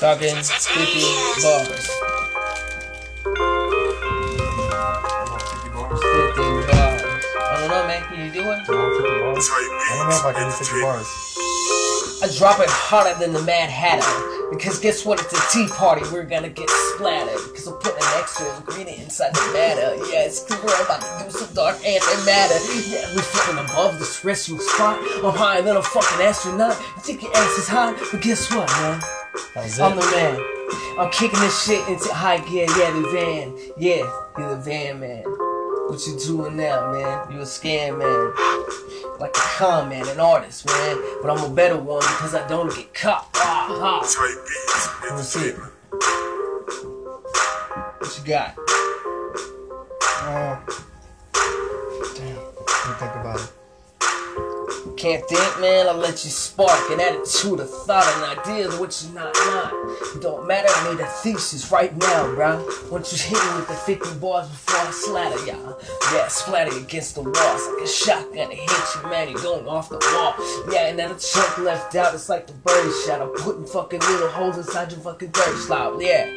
Talking 50 bars. 50 bars. I don't know, man. Can you do it? I don't know if I can do 50 bars. I drop it harder than the Mad Hatter. Because guess what? It's a tea party. We're gonna get splattered. Because I'm putting an extra ingredient inside the matter. Yeah, it's cool. We're about to do some dark antimatter. Yeah, we're floating above this rescue spot. I'm higher than a fucking astronaut. You think your ass is high? But guess what, man? That was I'm the man. I'm kicking this shit into high gear. Yeah, the van. Yeah, you're the van man. What you doing now, man? You a scam man. Like a con man, an artist, man. But I'm a better one because I don't get caught. Ah, ha. Let me see it. What you got? Uh, damn. Let me think about it. Can't think, man. I let you spark an attitude, a thought, an idea what you're not, not. It don't matter. I need a thesis right now, bro. Once you hit me with the 50 bars before I slatter y'all. Yeah, splatter against the walls like a shotgun. It hits you, man. You're going off the wall. Yeah, and then a chunk left out. It's like the bird shot. I'm putting fucking little holes inside your fucking dirt slab. Yeah.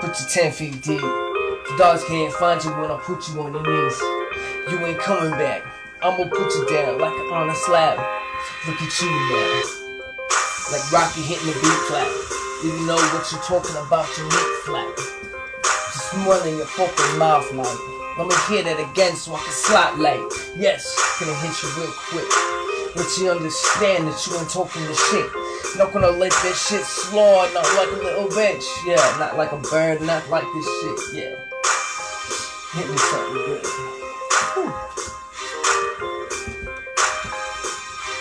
Put you 10 feet deep. The dogs can't find you when I put you on your knees. You ain't coming back. I'ma put you down like on a slab. Look at you now. Like Rocky hitting the beat flat. You know what you're talking about, your meat flat. Just running your fucking mouth, man. Let me hear that again so I can slap like. Yes, gonna hit you real quick. But you understand that you ain't talking the shit. Not gonna let that shit slide, not like a little bitch. Yeah, not like a bird, not like this shit, yeah. Hit me something good.